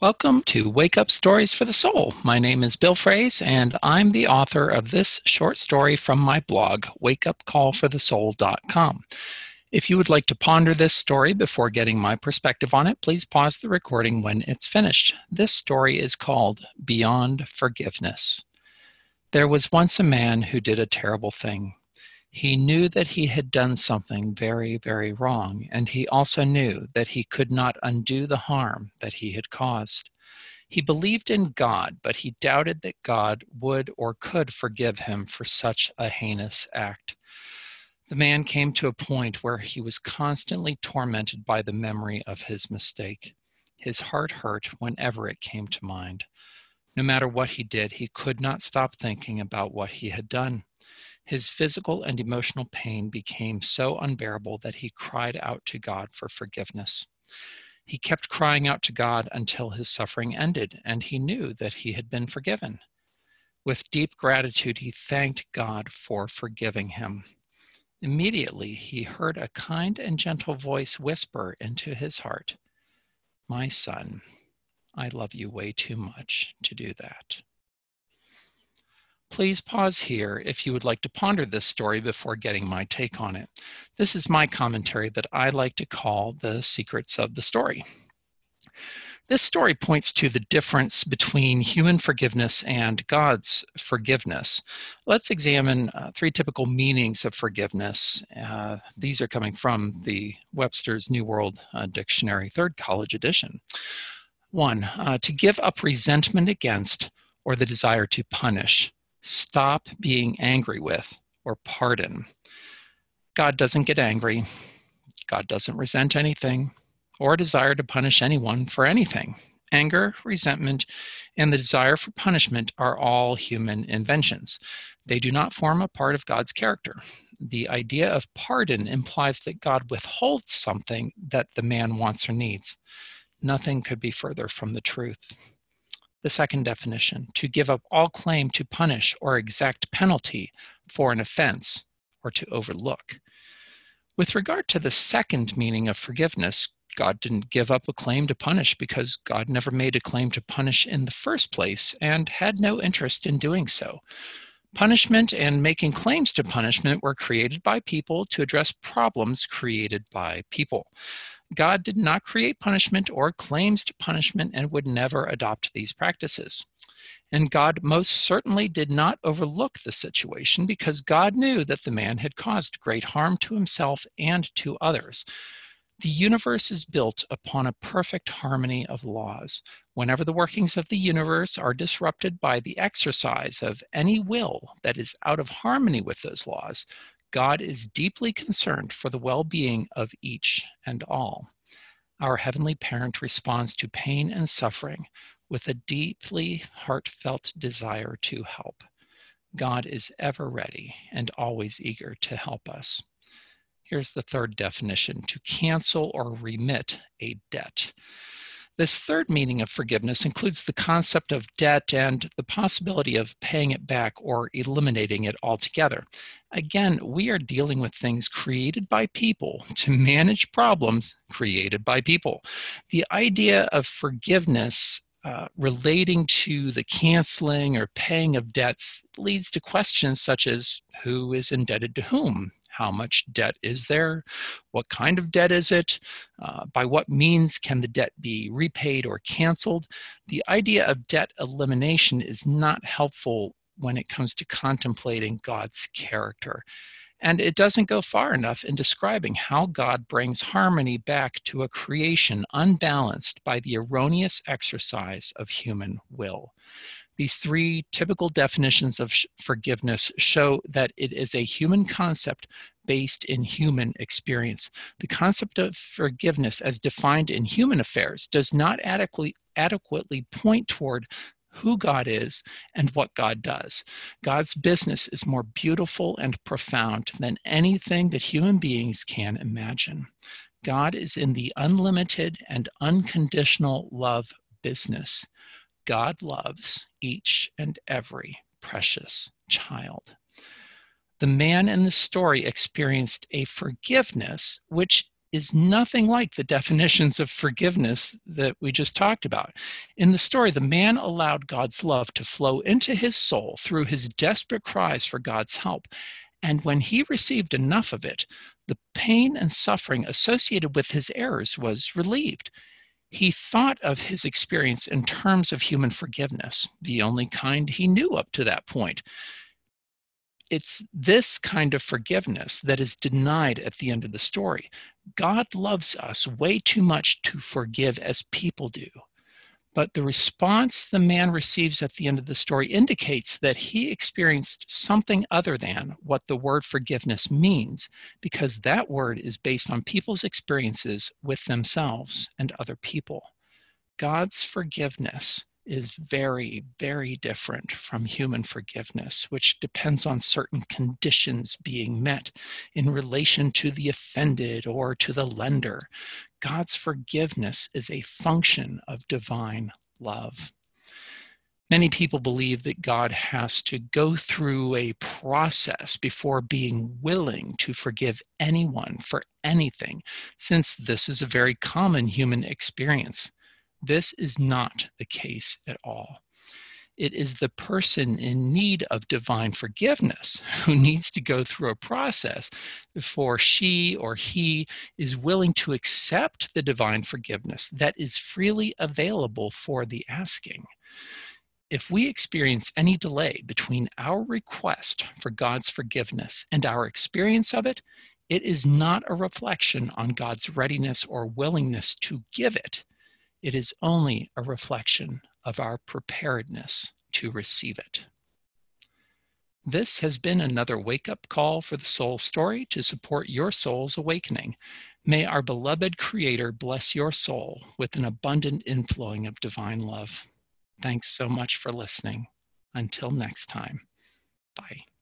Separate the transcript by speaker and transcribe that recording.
Speaker 1: Welcome to Wake Up Stories for the Soul. My name is Bill Fraze, and I'm the author of this short story from my blog, wakeupcallforthesoul.com. If you would like to ponder this story before getting my perspective on it, please pause the recording when it's finished. This story is called Beyond Forgiveness. There was once a man who did a terrible thing. He knew that he had done something very, very wrong, and he also knew that he could not undo the harm that he had caused. He believed in God, but he doubted that God would or could forgive him for such a heinous act. The man came to a point where he was constantly tormented by the memory of his mistake. His heart hurt whenever it came to mind. No matter what he did, he could not stop thinking about what he had done. His physical and emotional pain became so unbearable that he cried out to God for forgiveness. He kept crying out to God until his suffering ended, and he knew that he had been forgiven. With deep gratitude, he thanked God for forgiving him. Immediately, he heard a kind and gentle voice whisper into his heart, My son, I love you way too much to do that. Please pause here if you would like to ponder this story before getting my take on it. This is my commentary that I like to call the secrets of the story. This story points to the difference between human forgiveness and God's forgiveness. Let's examine uh, three typical meanings of forgiveness. Uh, these are coming from the Webster's New World uh, Dictionary, third college edition. One, uh, to give up resentment against or the desire to punish stop being angry with or pardon. God doesn't get angry. God doesn't resent anything or desire to punish anyone for anything. Anger, resentment, and the desire for punishment are all human inventions. They do not form a part of God's character. The idea of pardon implies that God withholds something that the man wants or needs. Nothing could be further from the truth. The second definition, to give up all claim to punish or exact penalty for an offense or to overlook. With regard to the second meaning of forgiveness, God didn't give up a claim to punish because God never made a claim to punish in the first place and had no interest in doing so. Punishment and making claims to punishment were created by people to address problems created by people. God did not create punishment or claims to punishment and would never adopt these practices. And God most certainly did not overlook the situation because God knew that the man had caused great harm to himself and to others. The universe is built upon a perfect harmony of laws. Whenever the workings of the universe are disrupted by the exercise of any will that is out of harmony with those laws, God is deeply concerned for the well being of each and all. Our Heavenly Parent responds to pain and suffering with a deeply heartfelt desire to help. God is ever ready and always eager to help us. Here's the third definition to cancel or remit a debt. This third meaning of forgiveness includes the concept of debt and the possibility of paying it back or eliminating it altogether. Again, we are dealing with things created by people to manage problems created by people. The idea of forgiveness uh, relating to the canceling or paying of debts leads to questions such as who is indebted to whom? How much debt is there? What kind of debt is it? Uh, by what means can the debt be repaid or canceled? The idea of debt elimination is not helpful when it comes to contemplating God's character. And it doesn't go far enough in describing how God brings harmony back to a creation unbalanced by the erroneous exercise of human will. These three typical definitions of forgiveness show that it is a human concept based in human experience. The concept of forgiveness, as defined in human affairs, does not adequately, adequately point toward who God is and what God does. God's business is more beautiful and profound than anything that human beings can imagine. God is in the unlimited and unconditional love business. God loves each and every precious child. The man in the story experienced a forgiveness which is nothing like the definitions of forgiveness that we just talked about. In the story, the man allowed God's love to flow into his soul through his desperate cries for God's help. And when he received enough of it, the pain and suffering associated with his errors was relieved. He thought of his experience in terms of human forgiveness, the only kind he knew up to that point it's this kind of forgiveness that is denied at the end of the story. God loves us way too much to forgive as people do. But the response the man receives at the end of the story indicates that he experienced something other than what the word forgiveness means, because that word is based on people's experiences with themselves and other people. God's forgiveness is very, very different from human forgiveness, which depends on certain conditions being met in relation to the offended or to the lender. God's forgiveness is a function of divine love. Many people believe that God has to go through a process before being willing to forgive anyone for anything, since this is a very common human experience. This is not the case at all. It is the person in need of divine forgiveness who needs to go through a process before she or he is willing to accept the divine forgiveness that is freely available for the asking. If we experience any delay between our request for God's forgiveness and our experience of it, it is not a reflection on God's readiness or willingness to give it it is only a reflection of our preparedness to receive it. This has been another wake up call for the soul story to support your soul's awakening. May our beloved Creator bless your soul with an abundant inflowing of divine love. Thanks so much for listening. Until next time, bye.